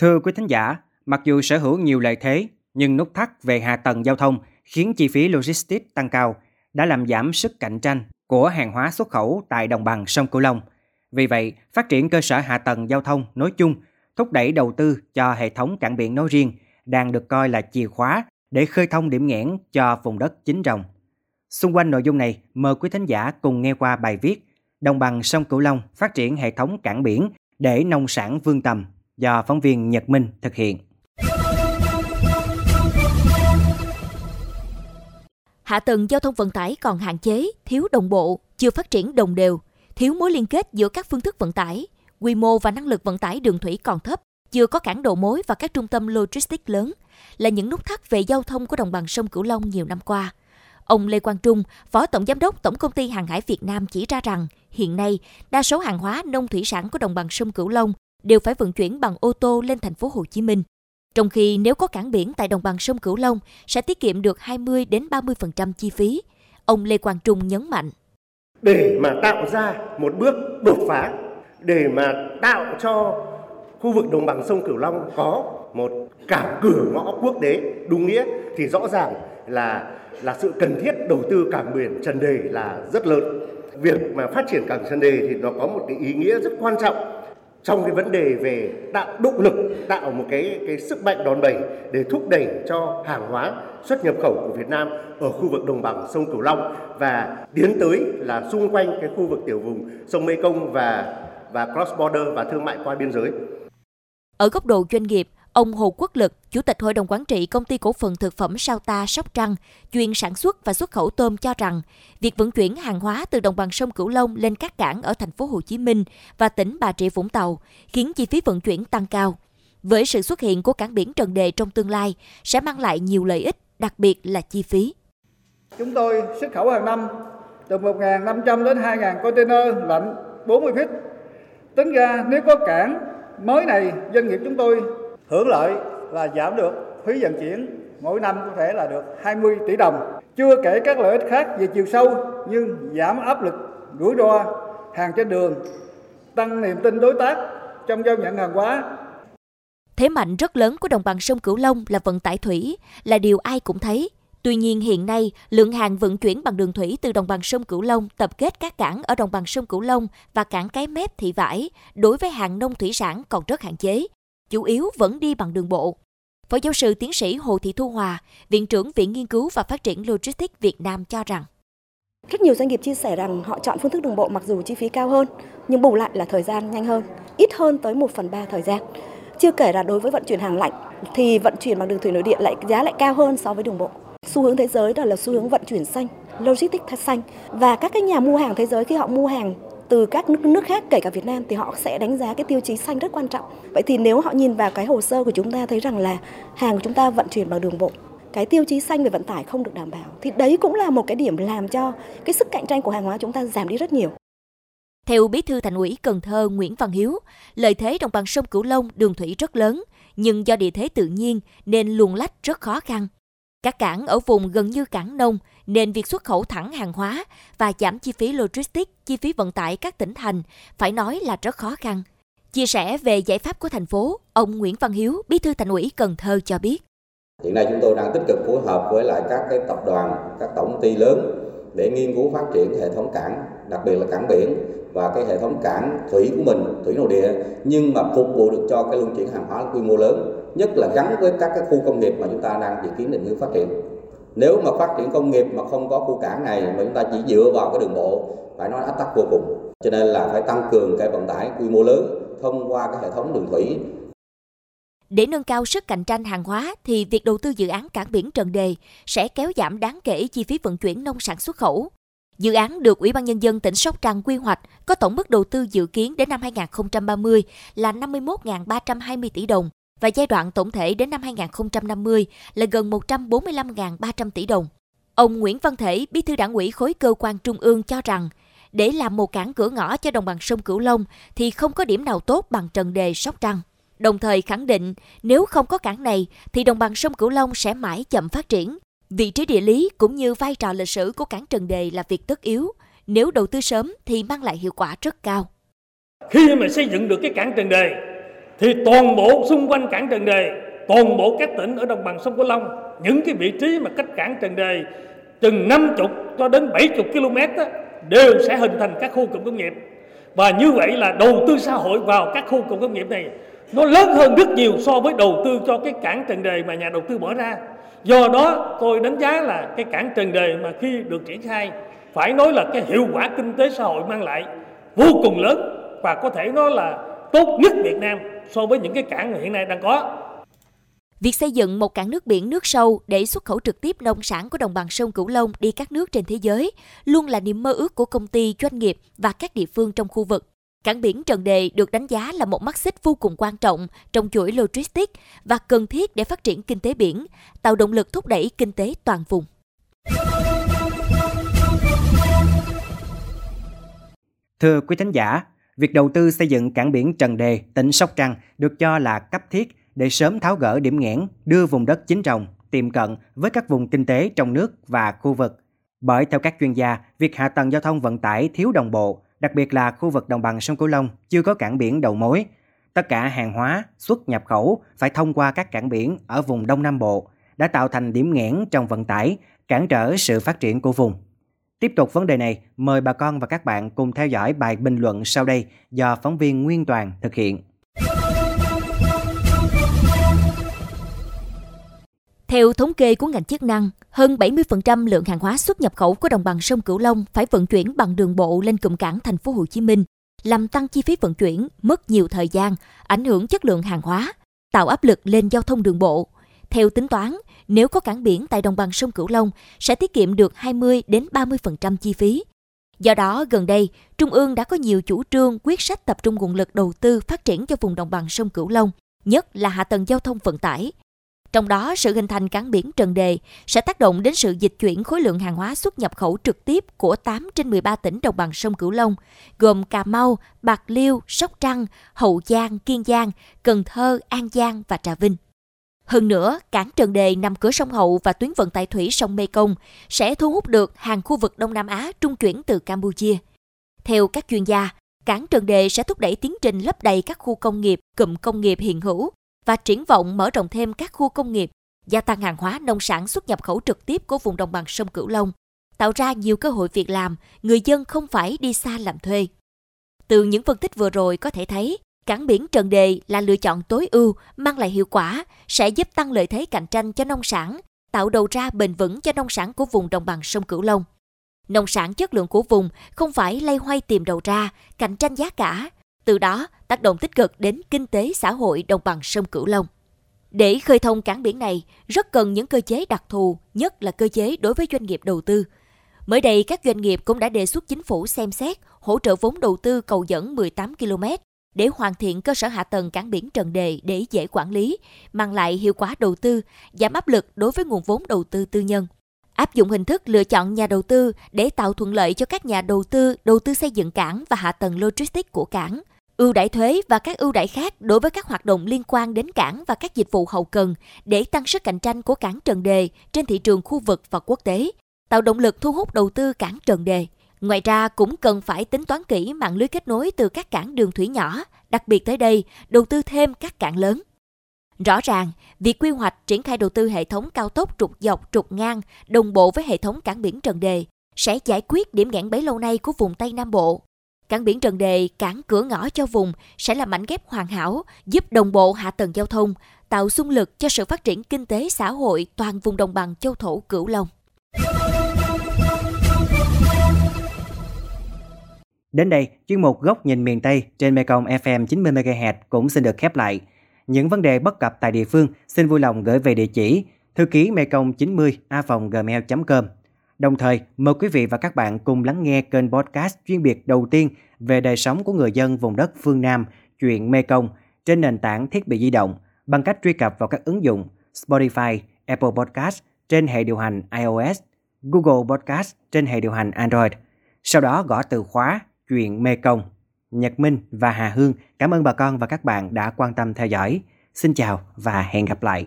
Thưa quý thính giả, mặc dù sở hữu nhiều lợi thế, nhưng nút thắt về hạ tầng giao thông khiến chi phí logistics tăng cao, đã làm giảm sức cạnh tranh của hàng hóa xuất khẩu tại đồng bằng sông Cửu Long. Vì vậy, phát triển cơ sở hạ tầng giao thông nói chung, thúc đẩy đầu tư cho hệ thống cảng biển nói riêng đang được coi là chìa khóa để khơi thông điểm nghẽn cho vùng đất chính rồng. Xung quanh nội dung này, mời quý thính giả cùng nghe qua bài viết Đồng bằng sông Cửu Long phát triển hệ thống cảng biển để nông sản vươn tầm do phóng viên Nhật Minh thực hiện. Hạ tầng giao thông vận tải còn hạn chế, thiếu đồng bộ, chưa phát triển đồng đều, thiếu mối liên kết giữa các phương thức vận tải, quy mô và năng lực vận tải đường thủy còn thấp, chưa có cảng đầu mối và các trung tâm logistics lớn là những nút thắt về giao thông của đồng bằng sông Cửu Long nhiều năm qua. Ông Lê Quang Trung, Phó Tổng Giám đốc Tổng Công ty Hàng hải Việt Nam chỉ ra rằng, hiện nay, đa số hàng hóa nông thủy sản của đồng bằng sông Cửu Long đều phải vận chuyển bằng ô tô lên thành phố Hồ Chí Minh. Trong khi nếu có cảng biển tại đồng bằng sông Cửu Long sẽ tiết kiệm được 20 đến 30% chi phí. Ông Lê Quang Trung nhấn mạnh. Để mà tạo ra một bước đột phá, để mà tạo cho khu vực đồng bằng sông Cửu Long có một cảng cửa ngõ quốc tế đúng nghĩa thì rõ ràng là là sự cần thiết đầu tư cảng biển Trần Đề là rất lớn. Việc mà phát triển cảng Trần Đề thì nó có một cái ý nghĩa rất quan trọng trong cái vấn đề về tạo động lực, tạo một cái cái sức mạnh đòn bẩy để thúc đẩy cho hàng hóa xuất nhập khẩu của Việt Nam ở khu vực đồng bằng sông Cửu Long và tiến tới là xung quanh cái khu vực tiểu vùng sông Mekong và và cross border và thương mại qua biên giới. Ở góc độ doanh nghiệp, Ông Hồ Quốc Lực, Chủ tịch Hội đồng Quản trị Công ty Cổ phần Thực phẩm Sao Ta Sóc Trăng, chuyên sản xuất và xuất khẩu tôm cho rằng, việc vận chuyển hàng hóa từ đồng bằng sông Cửu Long lên các cảng ở thành phố Hồ Chí Minh và tỉnh Bà Rịa Vũng Tàu khiến chi phí vận chuyển tăng cao. Với sự xuất hiện của cảng biển Trần Đề trong tương lai sẽ mang lại nhiều lợi ích, đặc biệt là chi phí. Chúng tôi xuất khẩu hàng năm từ 1.500 đến 2.000 container lạnh 40 feet. Tính ra nếu có cảng mới này, doanh nghiệp chúng tôi hưởng lợi là giảm được phí vận chuyển mỗi năm có thể là được 20 tỷ đồng. Chưa kể các lợi ích khác về chiều sâu như giảm áp lực rủi ro hàng trên đường, tăng niềm tin đối tác trong giao nhận hàng hóa. Thế mạnh rất lớn của đồng bằng sông Cửu Long là vận tải thủy, là điều ai cũng thấy. Tuy nhiên hiện nay, lượng hàng vận chuyển bằng đường thủy từ đồng bằng sông Cửu Long tập kết các cảng ở đồng bằng sông Cửu Long và cảng Cái Mép Thị Vải đối với hàng nông thủy sản còn rất hạn chế chủ yếu vẫn đi bằng đường bộ. Phó giáo sư tiến sĩ Hồ Thị Thu Hòa, Viện trưởng Viện Nghiên cứu và Phát triển Logistics Việt Nam cho rằng rất nhiều doanh nghiệp chia sẻ rằng họ chọn phương thức đường bộ mặc dù chi phí cao hơn, nhưng bù lại là thời gian nhanh hơn, ít hơn tới 1 phần 3 thời gian. Chưa kể là đối với vận chuyển hàng lạnh thì vận chuyển bằng đường thủy nội địa lại giá lại cao hơn so với đường bộ. Xu hướng thế giới đó là xu hướng vận chuyển xanh, logistics xanh và các cái nhà mua hàng thế giới khi họ mua hàng từ các nước, nước khác kể cả Việt Nam thì họ sẽ đánh giá cái tiêu chí xanh rất quan trọng. Vậy thì nếu họ nhìn vào cái hồ sơ của chúng ta thấy rằng là hàng của chúng ta vận chuyển bằng đường bộ cái tiêu chí xanh về vận tải không được đảm bảo thì đấy cũng là một cái điểm làm cho cái sức cạnh tranh của hàng hóa chúng ta giảm đi rất nhiều. Theo Bí thư Thành ủy Cần Thơ Nguyễn Văn Hiếu, lợi thế đồng bằng sông Cửu Long đường thủy rất lớn, nhưng do địa thế tự nhiên nên luồn lách rất khó khăn. Các cảng ở vùng gần như cảng nông nên việc xuất khẩu thẳng hàng hóa và giảm chi phí logistics, chi phí vận tải các tỉnh thành phải nói là rất khó khăn. Chia sẻ về giải pháp của thành phố, ông Nguyễn Văn Hiếu, Bí thư Thành ủy Cần Thơ cho biết. Hiện nay chúng tôi đang tích cực phối hợp với lại các cái tập đoàn, các tổng ty lớn để nghiên cứu phát triển hệ thống cảng, đặc biệt là cảng biển và cái hệ thống cảng thủy của mình, thủy nội địa nhưng mà phục vụ được cho cái luân chuyển hàng hóa quy mô lớn, nhất là gắn với các cái khu công nghiệp mà chúng ta đang dự kiến định hướng phát triển. Nếu mà phát triển công nghiệp mà không có khu cảng này mà chúng ta chỉ dựa vào cái đường bộ, phải nói ách tắc vô cùng. Cho nên là phải tăng cường cái vận tải quy mô lớn thông qua cái hệ thống đường thủy. Để nâng cao sức cạnh tranh hàng hóa thì việc đầu tư dự án cảng biển Trần Đề sẽ kéo giảm đáng kể chi phí vận chuyển nông sản xuất khẩu. Dự án được Ủy ban Nhân dân tỉnh Sóc Trăng quy hoạch có tổng mức đầu tư dự kiến đến năm 2030 là 51.320 tỷ đồng và giai đoạn tổng thể đến năm 2050 là gần 145.300 tỷ đồng. Ông Nguyễn Văn Thể, Bí thư Đảng ủy khối cơ quan trung ương cho rằng, để làm một cảng cửa ngõ cho đồng bằng sông Cửu Long thì không có điểm nào tốt bằng Trần Đề Sóc Trăng. Đồng thời khẳng định nếu không có cảng này thì đồng bằng sông Cửu Long sẽ mãi chậm phát triển. Vị trí địa lý cũng như vai trò lịch sử của cảng Trần Đề là việc tất yếu. Nếu đầu tư sớm thì mang lại hiệu quả rất cao. Khi mà xây dựng được cái cảng Trần Đề thì toàn bộ xung quanh cảng Trần Đề, toàn bộ các tỉnh ở đồng bằng sông Cửu Long, những cái vị trí mà cách cảng Trần Đề chừng 50 cho đến 70 km đó, đều sẽ hình thành các khu cụm công nghiệp. Và như vậy là đầu tư xã hội vào các khu cụm công nghiệp này nó lớn hơn rất nhiều so với đầu tư cho cái cảng Trần Đề mà nhà đầu tư bỏ ra. Do đó tôi đánh giá là cái cảng Trần Đề mà khi được triển khai phải nói là cái hiệu quả kinh tế xã hội mang lại vô cùng lớn và có thể nói là tốt nhất Việt Nam so với những cái cảng hiện nay đang có. Việc xây dựng một cảng nước biển nước sâu để xuất khẩu trực tiếp nông sản của đồng bằng sông Cửu Long đi các nước trên thế giới luôn là niềm mơ ước của công ty, doanh nghiệp và các địa phương trong khu vực. Cảng biển Trần Đề được đánh giá là một mắt xích vô cùng quan trọng trong chuỗi logistics và cần thiết để phát triển kinh tế biển, tạo động lực thúc đẩy kinh tế toàn vùng. Thưa quý thính giả, việc đầu tư xây dựng cảng biển Trần Đề, tỉnh Sóc Trăng được cho là cấp thiết để sớm tháo gỡ điểm nghẽn, đưa vùng đất chính trồng tiềm cận với các vùng kinh tế trong nước và khu vực. Bởi theo các chuyên gia, việc hạ tầng giao thông vận tải thiếu đồng bộ, đặc biệt là khu vực đồng bằng sông Cửu Long chưa có cảng biển đầu mối. Tất cả hàng hóa xuất nhập khẩu phải thông qua các cảng biển ở vùng Đông Nam Bộ đã tạo thành điểm nghẽn trong vận tải, cản trở sự phát triển của vùng. Tiếp tục vấn đề này, mời bà con và các bạn cùng theo dõi bài bình luận sau đây do phóng viên Nguyên Toàn thực hiện. Theo thống kê của ngành chức năng, hơn 70% lượng hàng hóa xuất nhập khẩu của đồng bằng sông Cửu Long phải vận chuyển bằng đường bộ lên cụm cảng thành phố Hồ Chí Minh, làm tăng chi phí vận chuyển, mất nhiều thời gian, ảnh hưởng chất lượng hàng hóa, tạo áp lực lên giao thông đường bộ. Theo tính toán, nếu có cảng biển tại đồng bằng sông Cửu Long sẽ tiết kiệm được 20 đến 30% chi phí. Do đó, gần đây, Trung ương đã có nhiều chủ trương quyết sách tập trung nguồn lực đầu tư phát triển cho vùng đồng bằng sông Cửu Long, nhất là hạ tầng giao thông vận tải. Trong đó, sự hình thành cảng biển Trần Đề sẽ tác động đến sự dịch chuyển khối lượng hàng hóa xuất nhập khẩu trực tiếp của 8 trên 13 tỉnh đồng bằng sông Cửu Long, gồm Cà Mau, Bạc Liêu, Sóc Trăng, Hậu Giang, Kiên Giang, Cần Thơ, An Giang và Trà Vinh. Hơn nữa, cảng Trần Đề nằm cửa sông Hậu và tuyến vận tải thủy sông Mekong sẽ thu hút được hàng khu vực Đông Nam Á trung chuyển từ Campuchia. Theo các chuyên gia, cảng Trần Đề sẽ thúc đẩy tiến trình lấp đầy các khu công nghiệp, cụm công nghiệp hiện hữu và triển vọng mở rộng thêm các khu công nghiệp, gia tăng hàng hóa nông sản xuất nhập khẩu trực tiếp của vùng đồng bằng sông Cửu Long, tạo ra nhiều cơ hội việc làm, người dân không phải đi xa làm thuê. Từ những phân tích vừa rồi có thể thấy, cảng biển Trần Đề là lựa chọn tối ưu, mang lại hiệu quả, sẽ giúp tăng lợi thế cạnh tranh cho nông sản, tạo đầu ra bền vững cho nông sản của vùng đồng bằng sông Cửu Long. Nông sản chất lượng của vùng không phải lay hoay tìm đầu ra, cạnh tranh giá cả, từ đó tác động tích cực đến kinh tế xã hội đồng bằng sông Cửu Long. Để khơi thông cảng biển này, rất cần những cơ chế đặc thù, nhất là cơ chế đối với doanh nghiệp đầu tư. Mới đây, các doanh nghiệp cũng đã đề xuất chính phủ xem xét hỗ trợ vốn đầu tư cầu dẫn 18 km để hoàn thiện cơ sở hạ tầng cảng biển Trần Đề để dễ quản lý, mang lại hiệu quả đầu tư, giảm áp lực đối với nguồn vốn đầu tư tư nhân. Áp dụng hình thức lựa chọn nhà đầu tư để tạo thuận lợi cho các nhà đầu tư đầu tư xây dựng cảng và hạ tầng logistics của cảng, ưu đãi thuế và các ưu đãi khác đối với các hoạt động liên quan đến cảng và các dịch vụ hậu cần để tăng sức cạnh tranh của cảng Trần Đề trên thị trường khu vực và quốc tế, tạo động lực thu hút đầu tư cảng Trần Đề. Ngoài ra cũng cần phải tính toán kỹ mạng lưới kết nối từ các cảng đường thủy nhỏ, đặc biệt tới đây đầu tư thêm các cảng lớn. Rõ ràng, việc quy hoạch triển khai đầu tư hệ thống cao tốc trục dọc trục ngang đồng bộ với hệ thống cảng biển Trần Đề sẽ giải quyết điểm nghẽn bấy lâu nay của vùng Tây Nam Bộ. Cảng biển Trần Đề, cảng cửa ngõ cho vùng sẽ là mảnh ghép hoàn hảo, giúp đồng bộ hạ tầng giao thông, tạo xung lực cho sự phát triển kinh tế xã hội toàn vùng đồng bằng châu thổ Cửu Long. Đến đây, chuyên mục Góc nhìn miền Tây trên Mekong FM 90MHz cũng xin được khép lại. Những vấn đề bất cập tại địa phương xin vui lòng gửi về địa chỉ thư ký mekong 90 a gmail.com. Đồng thời, mời quý vị và các bạn cùng lắng nghe kênh podcast chuyên biệt đầu tiên về đời sống của người dân vùng đất phương Nam, chuyện Mekong trên nền tảng thiết bị di động bằng cách truy cập vào các ứng dụng Spotify, Apple Podcast trên hệ điều hành iOS, Google Podcast trên hệ điều hành Android. Sau đó gõ từ khóa chuyện Mê Công. Nhật Minh và Hà Hương cảm ơn bà con và các bạn đã quan tâm theo dõi. Xin chào và hẹn gặp lại.